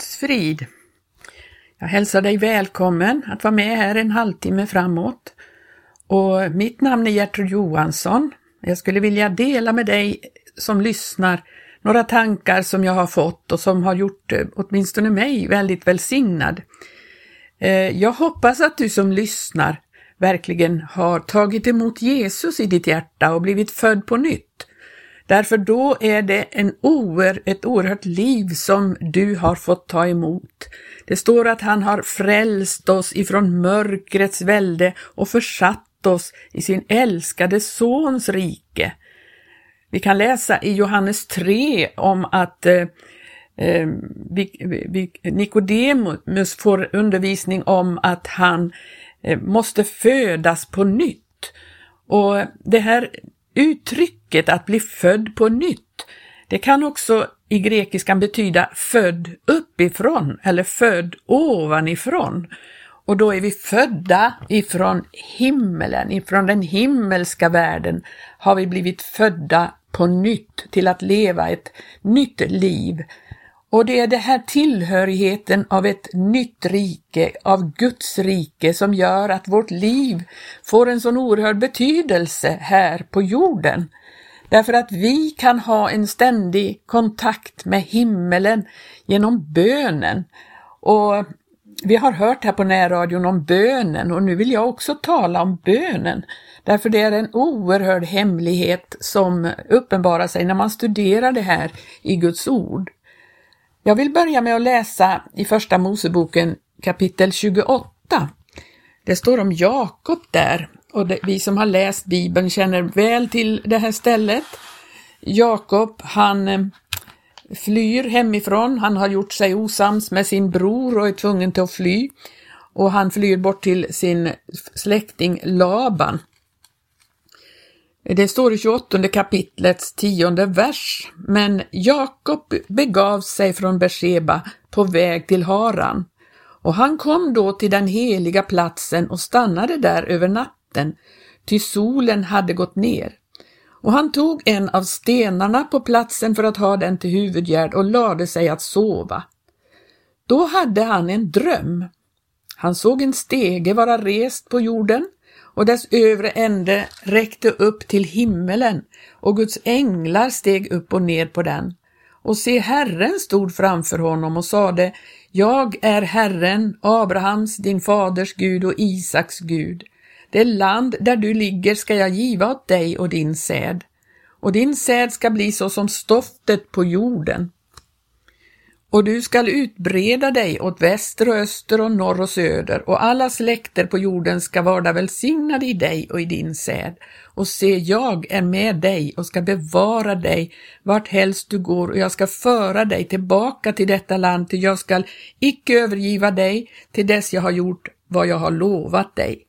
Ingrid. Jag hälsar dig välkommen att vara med här en halvtimme framåt. Och mitt namn är Gertrud Johansson. Jag skulle vilja dela med dig som lyssnar några tankar som jag har fått och som har gjort eh, åtminstone mig väldigt välsignad. Eh, jag hoppas att du som lyssnar verkligen har tagit emot Jesus i ditt hjärta och blivit född på nytt. Därför då är det en oer, ett oerhört liv som du har fått ta emot. Det står att han har frälst oss ifrån mörkrets välde och försatt oss i sin älskade Sons rike. Vi kan läsa i Johannes 3 om att eh, eh Nikodemus får undervisning om att han eh, måste födas på nytt. Och det här uttrycket att bli född på nytt, det kan också i grekiskan betyda född uppifrån eller född ovanifrån. Och då är vi födda ifrån himmelen, ifrån den himmelska världen har vi blivit födda på nytt till att leva ett nytt liv. Och det är den här tillhörigheten av ett nytt rike, av Guds rike, som gör att vårt liv får en sån oerhörd betydelse här på jorden. Därför att vi kan ha en ständig kontakt med himmelen genom bönen. Och vi har hört här på närradion om bönen och nu vill jag också tala om bönen. Därför det är en oerhörd hemlighet som uppenbarar sig när man studerar det här i Guds ord. Jag vill börja med att läsa i Första Moseboken kapitel 28. Det står om Jakob där och det, vi som har läst Bibeln känner väl till det här stället. Jakob, han eh, flyr hemifrån, han har gjort sig osams med sin bror och är tvungen till att fly. Och han flyr bort till sin släkting Laban. Det står i 28 kapitlets tionde vers. Men Jakob begav sig från Berseba på väg till Haran. Och han kom då till den heliga platsen och stannade där över natten, ty solen hade gått ner. Och han tog en av stenarna på platsen för att ha den till huvudgärd och lade sig att sova. Då hade han en dröm. Han såg en stege vara rest på jorden och dess övre ände räckte upp till himmelen och Guds änglar steg upp och ner på den. Och se, Herren stod framför honom och sade, Jag är Herren, Abrahams, din faders Gud och Isaks Gud. Det land där du ligger ska jag giva åt dig och din säd, och din säd ska bli så som stoftet på jorden. Och du skall utbreda dig åt väster och öster och norr och söder, och alla släkter på jorden ska vara välsignade i dig och i din säd. Och se, jag är med dig och ska bevara dig vart helst du går, och jag ska föra dig tillbaka till detta land, till jag skall icke övergiva dig till dess jag har gjort vad jag har lovat dig.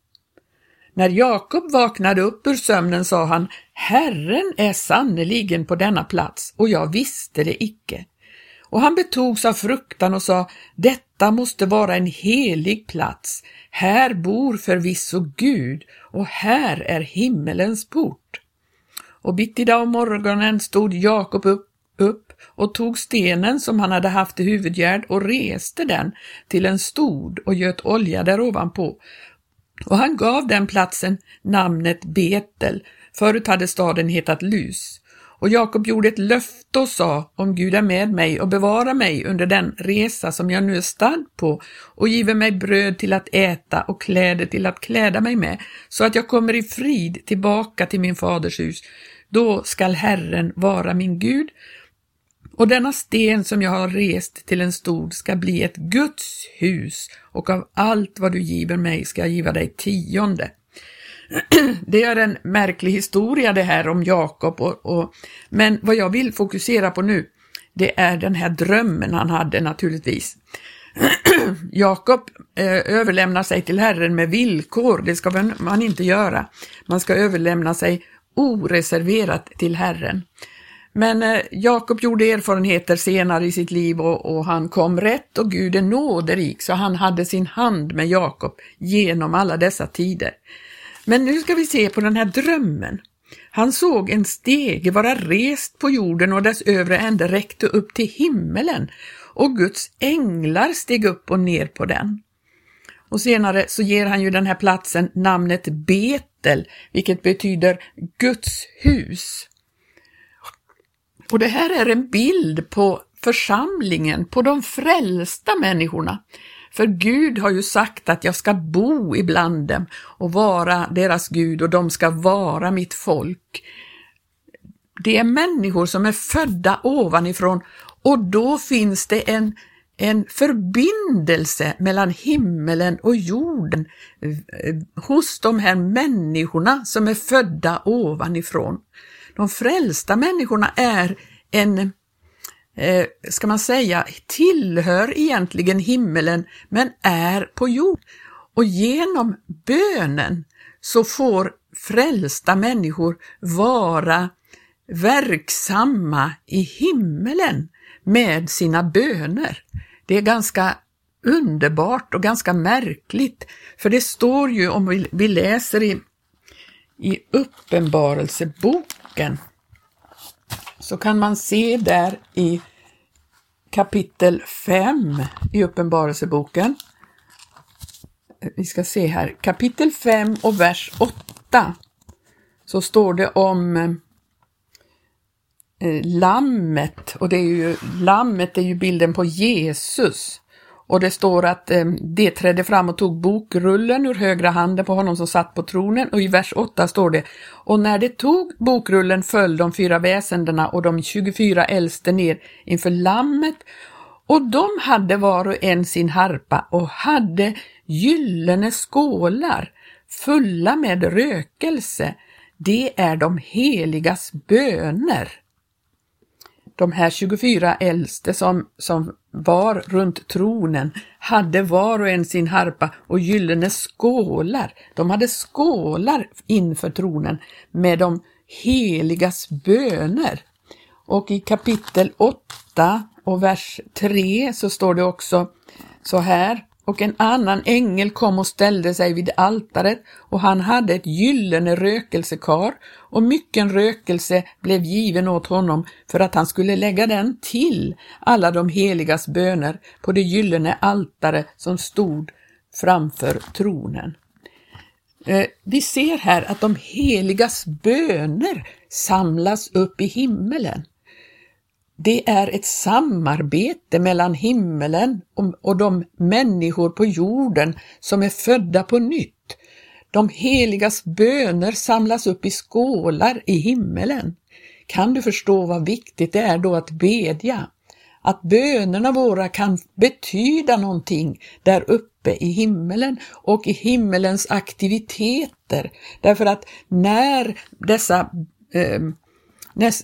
När Jakob vaknade upp ur sömnen sa han, Herren är sannerligen på denna plats, och jag visste det icke. Och han betogs av fruktan och sa, detta måste vara en helig plats. Här bor förvisso Gud och här är himmelens port. Och bittida om morgonen stod Jakob upp, upp och tog stenen som han hade haft i huvudgärd och reste den till en stod och göt olja där ovanpå. Och han gav den platsen namnet Betel, förut hade staden hetat Lus. Och Jakob gjorde ett löfte och sa, om Gud är med mig och bevarar mig under den resa som jag nu är stadd på och giver mig bröd till att äta och kläder till att kläda mig med, så att jag kommer i frid tillbaka till min faders hus, då skall Herren vara min Gud och denna sten som jag har rest till en stod ska bli ett Guds hus och av allt vad du giver mig ska jag giva dig tionde. Det är en märklig historia det här om Jakob, och, och, men vad jag vill fokusera på nu, det är den här drömmen han hade naturligtvis. Jakob eh, överlämnar sig till Herren med villkor, det ska man inte göra. Man ska överlämna sig oreserverat till Herren. Men eh, Jakob gjorde erfarenheter senare i sitt liv och, och, han kom rätt och Gud är nåderik, så han hade sin hand med Jakob genom alla dessa tider. Men nu ska vi se på den här drömmen. Han såg en stege vara rest på jorden och dess övre ände räckte upp till himmelen och Guds änglar steg upp och ner på den. Och senare så ger han ju den här platsen namnet Betel, vilket betyder Guds hus. Och det här är en bild på församlingen, på de frälsta människorna. För Gud har ju sagt att jag ska bo ibland dem och vara deras Gud och de ska vara mitt folk. Det är människor som är födda ovanifrån och då finns det en, en förbindelse mellan himmelen och jorden eh, hos de här människorna som är födda ovanifrån. De frälsta människorna är en eh, ska man säga, tillhör egentligen himmelen men är på jord. Och genom bönen så får frälsta människor vara verksamma i himmelen med sina böner. Det är ganska underbart och ganska märkligt, för det står ju om vi, vi läser i, i Uppenbarelseboken så kan man se där i kapitel 5 i Uppenbarelseboken. Vi ska se här, kapitel 5 och vers 8 så står det om eh, lammet och det är ju, lammet är ju bilden på Jesus. Och det står att eh, det trädde fram och tog bokrullen ur högra handen på honom som satt på tronen. Och i vers 8 står det Och när det tog bokrullen föll de fyra väsendena och de 24 äldste ner inför lammet. Och de hade var och en sin harpa och hade gyllene skålar fulla med rökelse. Det är de heligas böner de här 24 äldste som, som var runt tronen hade var och en sin harpa och gyllene skålar. De hade skålar inför tronen med de heligas böner. Och i kapitel 8 och vers 3 så står det också så här och en annan ängel kom och ställde sig vid altaret och han hade ett gyllene rökelsekar och mycken rökelse blev given åt honom för att han skulle lägga den till alla de heligas böner på det gyllene altare som stod framför tronen. Eh, vi ser här att de heligas böner samlas upp i himmelen. Det är ett samarbete mellan himmelen och de människor på jorden som är födda på nytt. De heligas böner samlas upp i skålar i himmelen. Kan du förstå vad viktigt det är då att bedja? Att bönerna våra kan betyda någonting där uppe i himmelen och i himmelens aktiviteter. Därför att när dessa, eh,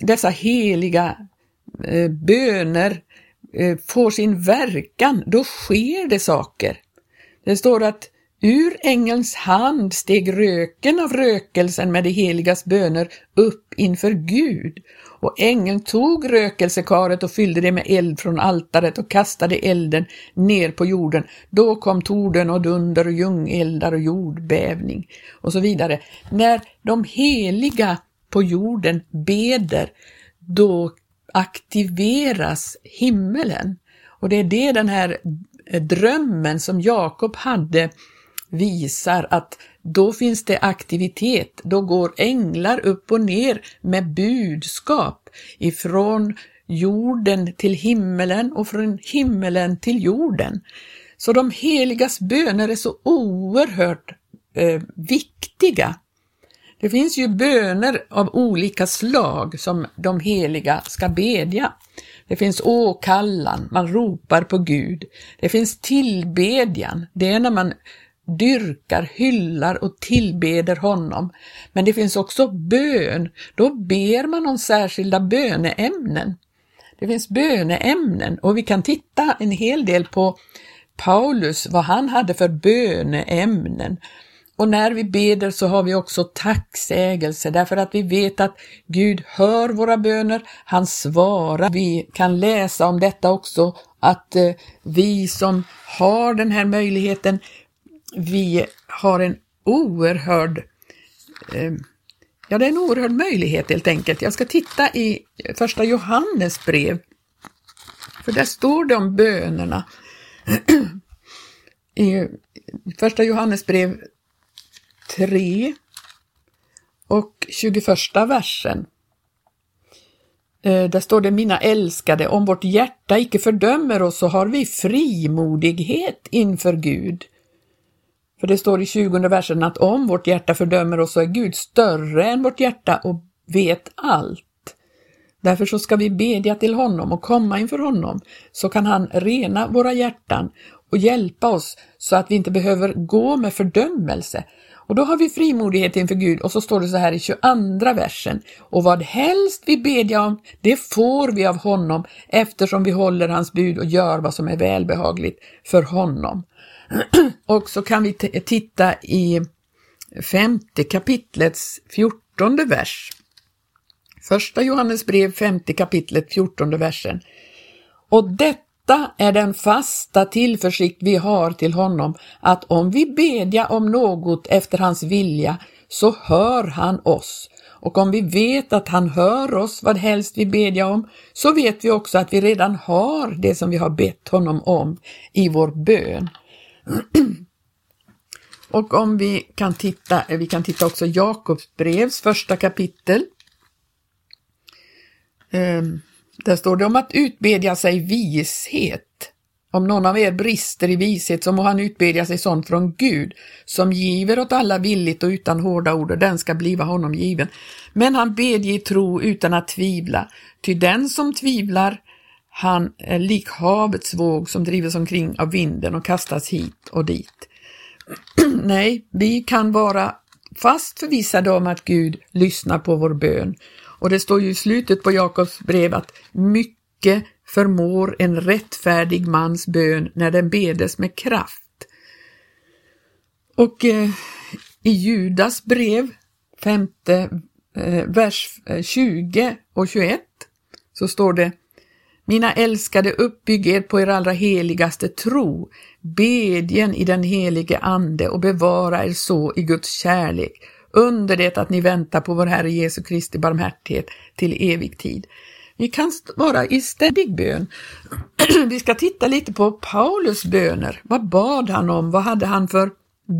dessa heliga Eh, böner eh, får sin verkan, då sker det saker. Det står att ur ängelns hand steg röken av rökelsen med de heligas böner upp inför Gud. Och ängeln tog rökelsekaret och fyllde det med eld från altaret och kastade elden ner på jorden. Då kom torden och dunder och ljungeldar och jordbävning och så vidare. När de heliga på jorden beder, då aktiveras himmelen. Och det är det den här drömmen som Jakob hade visar att då finns det aktivitet, då går änglar upp och ner med budskap ifrån jorden till himmelen och från himmelen till jorden. Så de heligas böner är så oerhört eh, viktiga det finns ju böner av olika slag som de heliga ska bedja. Det finns åkallan, man ropar på Gud. Det finns tillbedjan, det är när man dyrkar, hyllar och tillbeder honom. Men det finns också bön, då ber man om särskilda böneämnen. Det finns böneämnen och vi kan titta en hel del på Paulus, vad han hade för böneämnen. Och när vi beder så har vi också tacksägelse därför att vi vet att Gud hör våra böner, han svarar. Vi kan läsa om detta också, att eh, vi som har den här möjligheten, vi har en oerhörd eh, Ja, det är en oerhörd möjlighet helt enkelt. Jag ska titta i första Johannes brev. För där står det om bönerna. I första Johannesbrev 3 och 21 versen. Eh, där står det, mina älskade, om vårt hjärta icke fördömer oss så har vi frimodighet inför Gud. För det står i 20 versen att om vårt hjärta fördömer oss så är Gud större än vårt hjärta och vet allt. Därför så ska vi bedja till honom och komma inför honom, så kan han rena våra hjärtan och hjälpa oss så att vi inte behöver gå med fördömelse. Och då har vi frimodighet inför Gud och så står det så här i 22 versen. Och vad helst vi bedja om, det får vi av honom eftersom vi håller hans bud och gör vad som är välbehagligt för honom. och så kan vi titta i femte kapitlets fjortonde vers. Första Johannes brev, femte kapitlet, fjortonde versen. Och detta detta är den fasta tillförsikt vi har till honom, att om vi bedja om något efter hans vilja, så hör han oss. Och om vi vet att han hör oss vad helst vi bedja om, så vet vi också att vi redan har det som vi har bett honom om i vår bön. Och om vi kan titta, vi kan titta också Jakobs brevs första kapitel. Um där står det om att utbedja sig vishet. Om någon av er brister i vishet så må han utbedja sig sånt från Gud, som giver åt alla villigt och utan hårda ord, och den ska bliva honom given. Men han bedje i tro utan att tvivla, ty den som tvivlar, han är lik havets våg som drivs omkring av vinden och kastas hit och dit. Nej, vi kan vara fast förvissade om att Gud lyssnar på vår bön. Och det står ju i slutet på Jakobs brev att mycket förmår en rättfärdig mans bön när den bedes med kraft. Och eh, i Judas brev, femte eh, vers eh, 20 och 21, så står det mina älskade, uppbygg er på er allra heligaste tro, bedjen i den helige Ande och bevara er så i Guds kärlek, under det att ni väntar på vår Herre Jesu Kristi barmhärtighet till evig tid. Vi kan vara i ständig bön. Vi ska titta lite på Paulus böner. Vad bad han om? Vad hade han för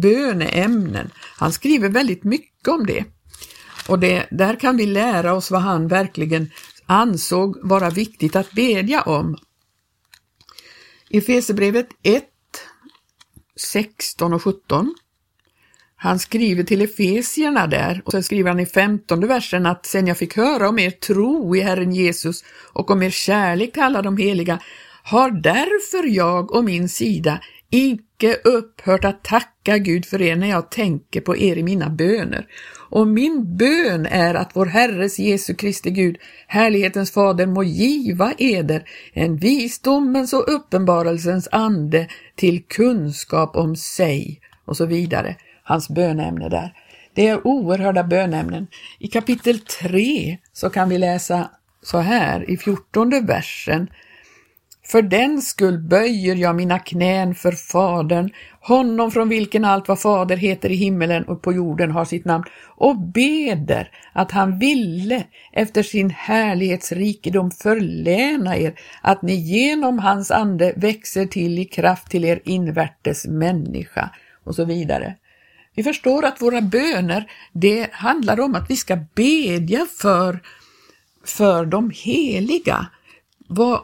böneämnen? Han skriver väldigt mycket om det. Och det, där kan vi lära oss vad han verkligen ansåg vara viktigt att bedja om. I Fesebrevet 1, 16 och 17 han skriver till Efesierna där och sen skriver han i femtonde versen att sen jag fick höra om er tro i Herren Jesus och om er kärlek till alla de heliga har därför jag och min sida icke upphört att tacka Gud för er när jag tänker på er i mina böner. Och min bön är att vår Herres Jesu Kristi Gud, härlighetens fader, må giva eder en visdomens och uppenbarelsens ande till kunskap om sig och så vidare. Hans bönämne där. Det är oerhörda bönämnen. I kapitel 3 så kan vi läsa så här i fjortonde versen för den skull böjer jag mina knän för Fadern, honom från vilken allt vad Fader heter i himmelen och på jorden har sitt namn, och beder att han ville efter sin härlighetsrikedom förläna er, att ni genom hans ande växer till i kraft till er invärtes människa, och så vidare. Vi förstår att våra böner, det handlar om att vi ska bedja för, för de heliga,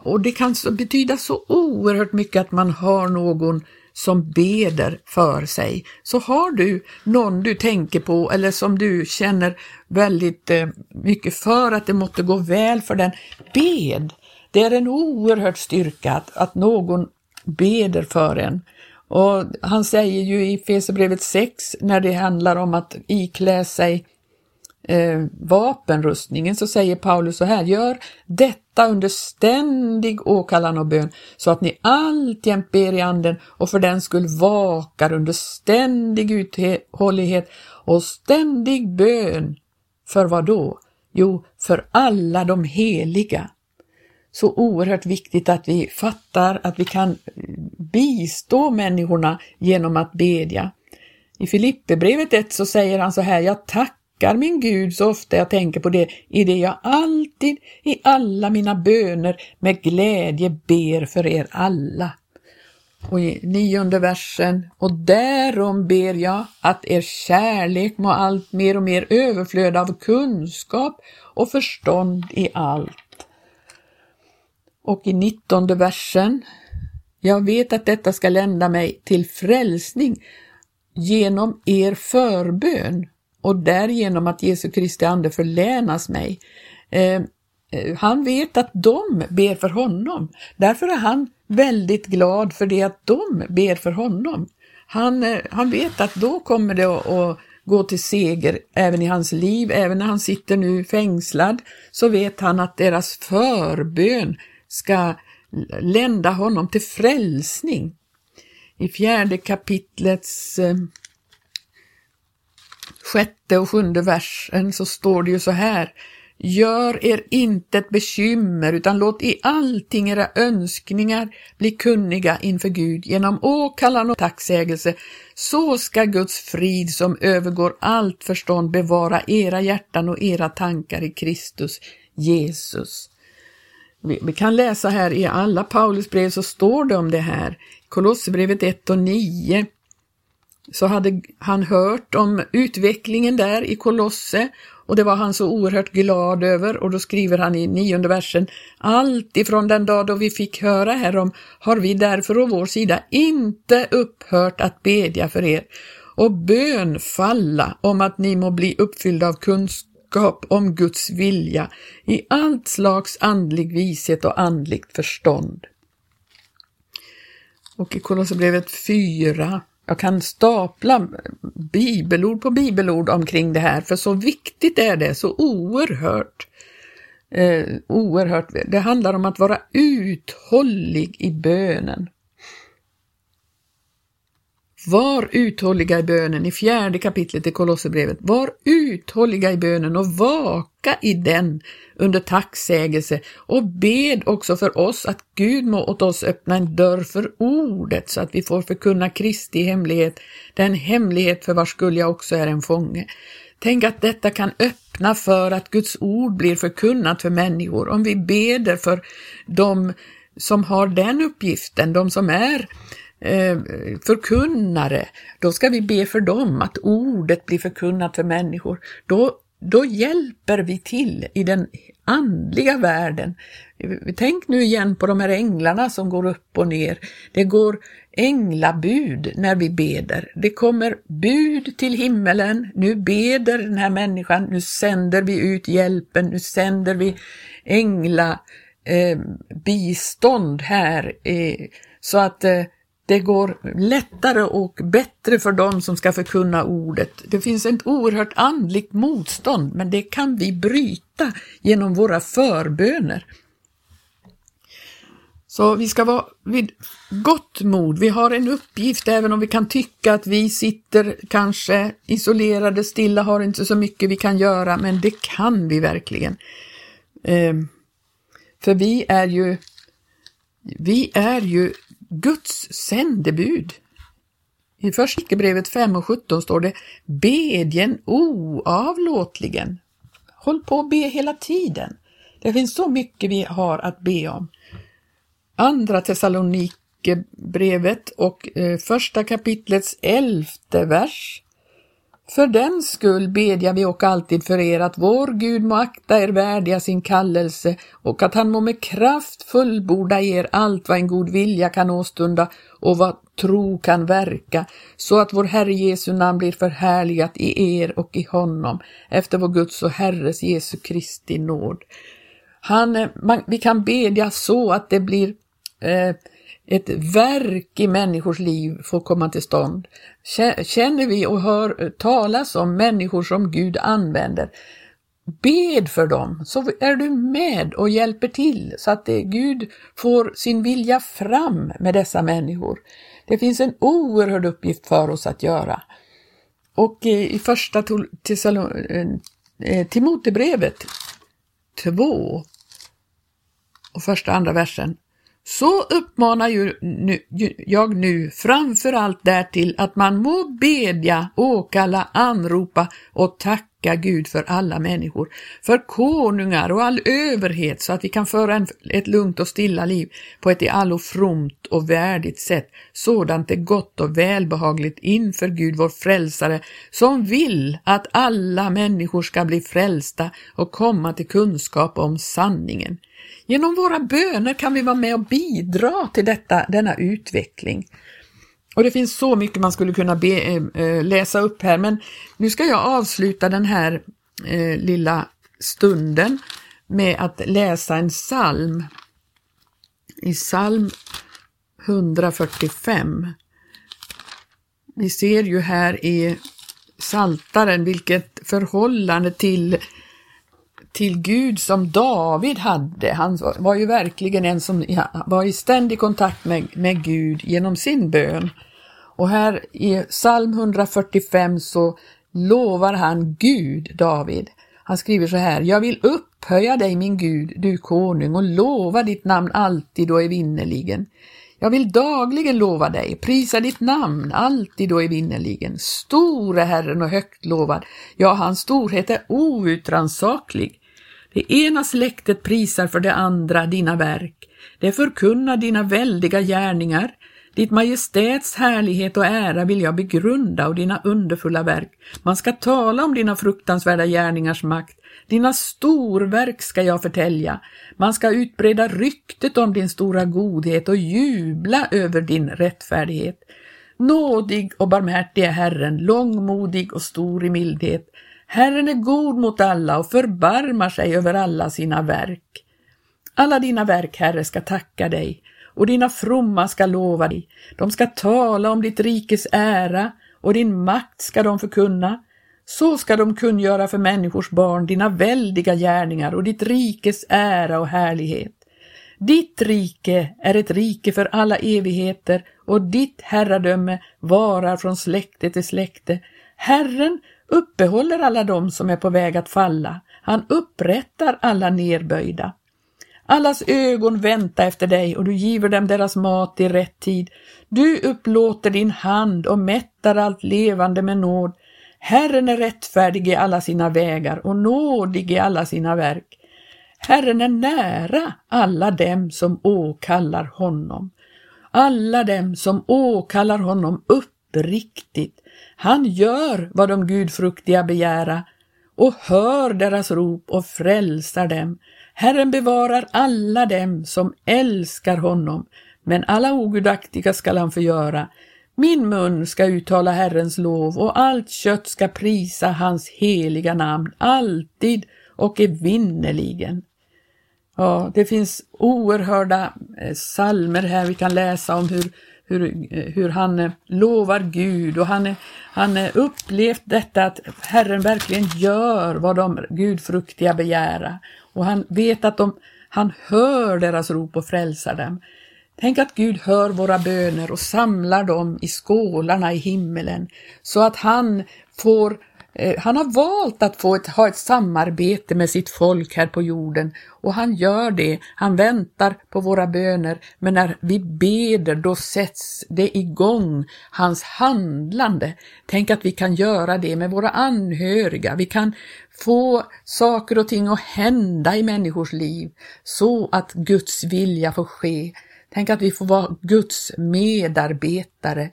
och det kan betyda så oerhört mycket att man har någon som beder för sig. Så har du någon du tänker på eller som du känner väldigt eh, mycket för att det måtte gå väl för den, bed. Det är en oerhörd styrka att, att någon beder för en. Och han säger ju i Fesebrevet 6 när det handlar om att iklä sig eh, vapenrustningen så säger Paulus så här, gör detta under ständig åkallan och bön så att ni alltjämt ber i anden och för den skull vakar under ständig uthållighet och ständig bön. För vad då? Jo, för alla de heliga. Så oerhört viktigt att vi fattar att vi kan bistå människorna genom att bedja. I Filipperbrevet 1 så säger han så här, jag tackar tackar min Gud så ofta jag tänker på det, i det jag alltid i alla mina böner med glädje ber för er alla. Och i nionde versen, och därom ber jag att er kärlek må allt mer och mer överflöda av kunskap och förstånd i allt. Och i nittonde versen, jag vet att detta ska lända mig till frälsning genom er förbön och därigenom att Jesu Kristi ande förlänas mig. Eh, eh, han vet att de ber för honom. Därför är han väldigt glad för det att de ber för honom. Han, eh, han vet att då kommer det att, att gå till seger även i hans liv, även när han sitter nu fängslad, så vet han att deras förbön ska lända honom till frälsning. I fjärde kapitlets eh, sjätte och sjunde versen så står det ju så här. Gör er inte ett bekymmer utan låt i allting era önskningar bli kunniga inför Gud genom åkallan och tacksägelse. Så ska Guds frid som övergår allt förstånd bevara era hjärtan och era tankar i Kristus Jesus. Vi, vi kan läsa här i alla Paulus brev så står det om det här. Kolosserbrevet 1 och 9 så hade han hört om utvecklingen där i Kolosse och det var han så oerhört glad över och då skriver han i nionde versen Allt ifrån den dag då vi fick höra härom har vi därför å vår sida inte upphört att bedja för er och bönfalla om att ni må bli uppfyllda av kunskap om Guds vilja i allt slags andlig vishet och andligt förstånd. Och i Kolosserbrevet 4 jag kan stapla bibelord på bibelord omkring det här, för så viktigt är det, så oerhört. Eh, oerhört. Det handlar om att vara uthållig i bönen. Var uthålliga i bönen i fjärde kapitlet i Kolosserbrevet. Var uthålliga i bönen och vaka i den under tacksägelse och bed också för oss att Gud må åt oss öppna en dörr för ordet så att vi får förkunna Kristi hemlighet, den hemlighet för vars skull jag också är en fånge. Tänk att detta kan öppna för att Guds ord blir förkunnat för människor. Om vi beder för dem som har den uppgiften, de som är Eh, förkunnare, då ska vi be för dem att ordet blir förkunnat för människor. Då, då hjälper vi till i den andliga världen. Tänk nu igen på de här änglarna som går upp och ner. Det går änglabud när vi beder. Det kommer bud till himmelen. Nu beder den här människan, nu sänder vi ut hjälpen, nu sänder vi ängla eh, bistånd här eh, så att eh, det går lättare och bättre för dem som ska förkunna ordet. Det finns ett oerhört andligt motstånd, men det kan vi bryta genom våra förböner. Så vi ska vara vid gott mod. Vi har en uppgift, även om vi kan tycka att vi sitter kanske isolerade, stilla, har inte så mycket vi kan göra, men det kan vi verkligen. Ehm, för vi är ju vi är ju Guds sändebud. I första brevet 5 och 17 står det bedjen oavlåtligen. Håll på att be hela tiden. Det finns så mycket vi har att be om. Andra Thessalonikerbrevet och eh, första kapitlets elfte vers för den skull bedjar vi och alltid för er att vår Gud må akta er värdiga sin kallelse och att han må med kraft fullborda er allt vad en god vilja kan åstunda och vad tro kan verka, så att vår Herre Jesu namn blir förhärligat i er och i honom, efter vår Guds och Herres Jesu Kristi nåd. Han, eh, man, vi kan bedja så att det blir eh, ett verk i människors liv får komma till stånd. Känner vi och hör talas om människor som Gud använder, bed för dem så är du med och hjälper till så att det, Gud får sin vilja fram med dessa människor. Det finns en oerhörd uppgift för oss att göra. Och i första eh, Timotebrevet 2 och första andra versen så uppmanar ju nu, jag nu framför allt därtill att man må bedja, åkalla, anropa och tacka tacka Gud för alla människor, för konungar och all överhet så att vi kan föra en, ett lugnt och stilla liv på ett i allo fromt och värdigt sätt, sådant är gott och välbehagligt inför Gud vår frälsare, som vill att alla människor ska bli frälsta och komma till kunskap om sanningen. Genom våra böner kan vi vara med och bidra till detta, denna utveckling. Och det finns så mycket man skulle kunna be, äh, läsa upp här, men nu ska jag avsluta den här äh, lilla stunden med att läsa en psalm. I psalm 145. Vi ser ju här i Saltaren vilket förhållande till till Gud som David hade. Han var ju verkligen en som var i ständig kontakt med, med Gud genom sin bön. Och här i psalm 145 så lovar han Gud, David. Han skriver så här, jag vill upphöja dig min Gud, du konung, och lova ditt namn alltid och evinnerligen. Jag vill dagligen lova dig, prisa ditt namn alltid och evinnerligen. Store Herren och högt lovad, ja, hans storhet är outrannsaklig. Det ena släktet prisar för det andra dina verk. Det förkunnar dina väldiga gärningar. Ditt majestäts härlighet och ära vill jag begrunda och dina underfulla verk. Man ska tala om dina fruktansvärda gärningars makt. Dina storverk ska jag förtälja. Man ska utbreda ryktet om din stora godhet och jubla över din rättfärdighet. Nådig och barmhärtig är Herren, långmodig och stor i mildhet. Herren är god mot alla och förbarmar sig över alla sina verk. Alla dina verk, Herre, ska tacka dig och dina fromma ska lova dig. De ska tala om ditt rikes ära och din makt ska de förkunna. Så ska de kungöra för människors barn dina väldiga gärningar och ditt rikes ära och härlighet. Ditt rike är ett rike för alla evigheter och ditt herradöme varar från släkte till släkte. Herren uppehåller alla dem som är på väg att falla. Han upprättar alla nerböjda. Allas ögon väntar efter dig och du giver dem deras mat i rätt tid. Du upplåter din hand och mättar allt levande med nåd. Herren är rättfärdig i alla sina vägar och nådig i alla sina verk. Herren är nära alla dem som åkallar honom. Alla dem som åkallar honom uppriktigt. Han gör vad de gudfruktiga begära och hör deras rop och frälsar dem. Herren bevarar alla dem som älskar honom, men alla ogudaktiga skall han förgöra. Min mun ska uttala Herrens lov och allt kött ska prisa hans heliga namn, alltid och evinnerligen. Ja, det finns oerhörda eh, salmer här vi kan läsa om hur hur, eh, hur han eh, lovar Gud och han, eh, han upplevt detta att Herren verkligen gör vad de gudfruktiga begära och han vet att de, han hör deras rop och frälsar dem. Tänk att Gud hör våra böner och samlar dem i skålarna i himmelen så att han får Eh, han har valt att få ett, ha ett samarbete med sitt folk här på jorden och han gör det. Han väntar på våra böner, men när vi beder då sätts det igång, hans handlande. Tänk att vi kan göra det med våra anhöriga. Vi kan få saker och ting att hända i människors liv så att Guds vilja får ske. Tänk att vi får vara Guds medarbetare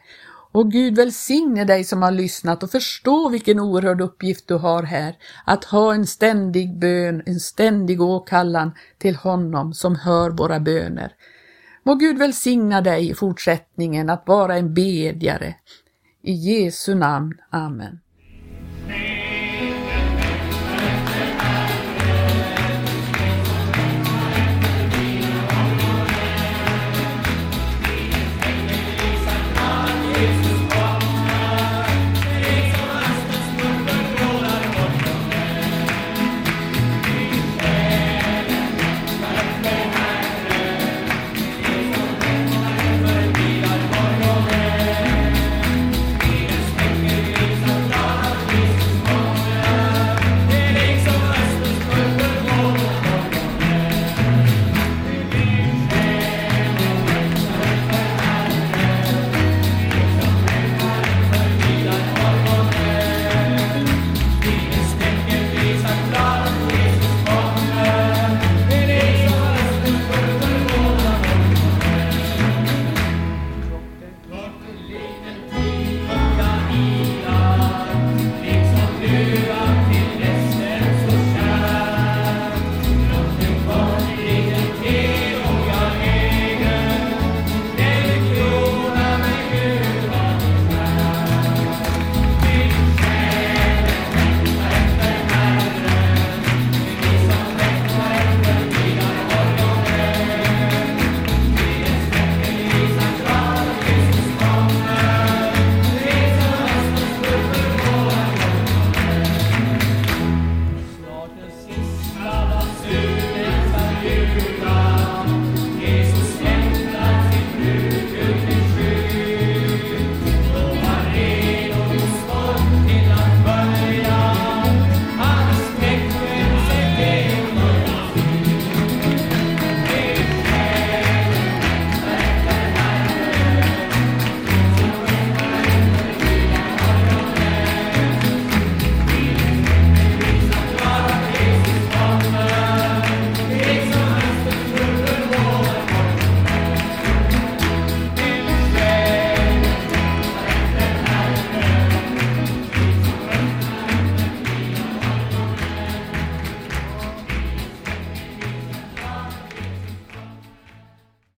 och Gud välsigne dig som har lyssnat och förstå vilken oerhörd uppgift du har här, att ha en ständig bön, en ständig åkallan till honom som hör våra böner. Må Gud välsigna dig i fortsättningen att vara en bedjare. I Jesu namn. Amen.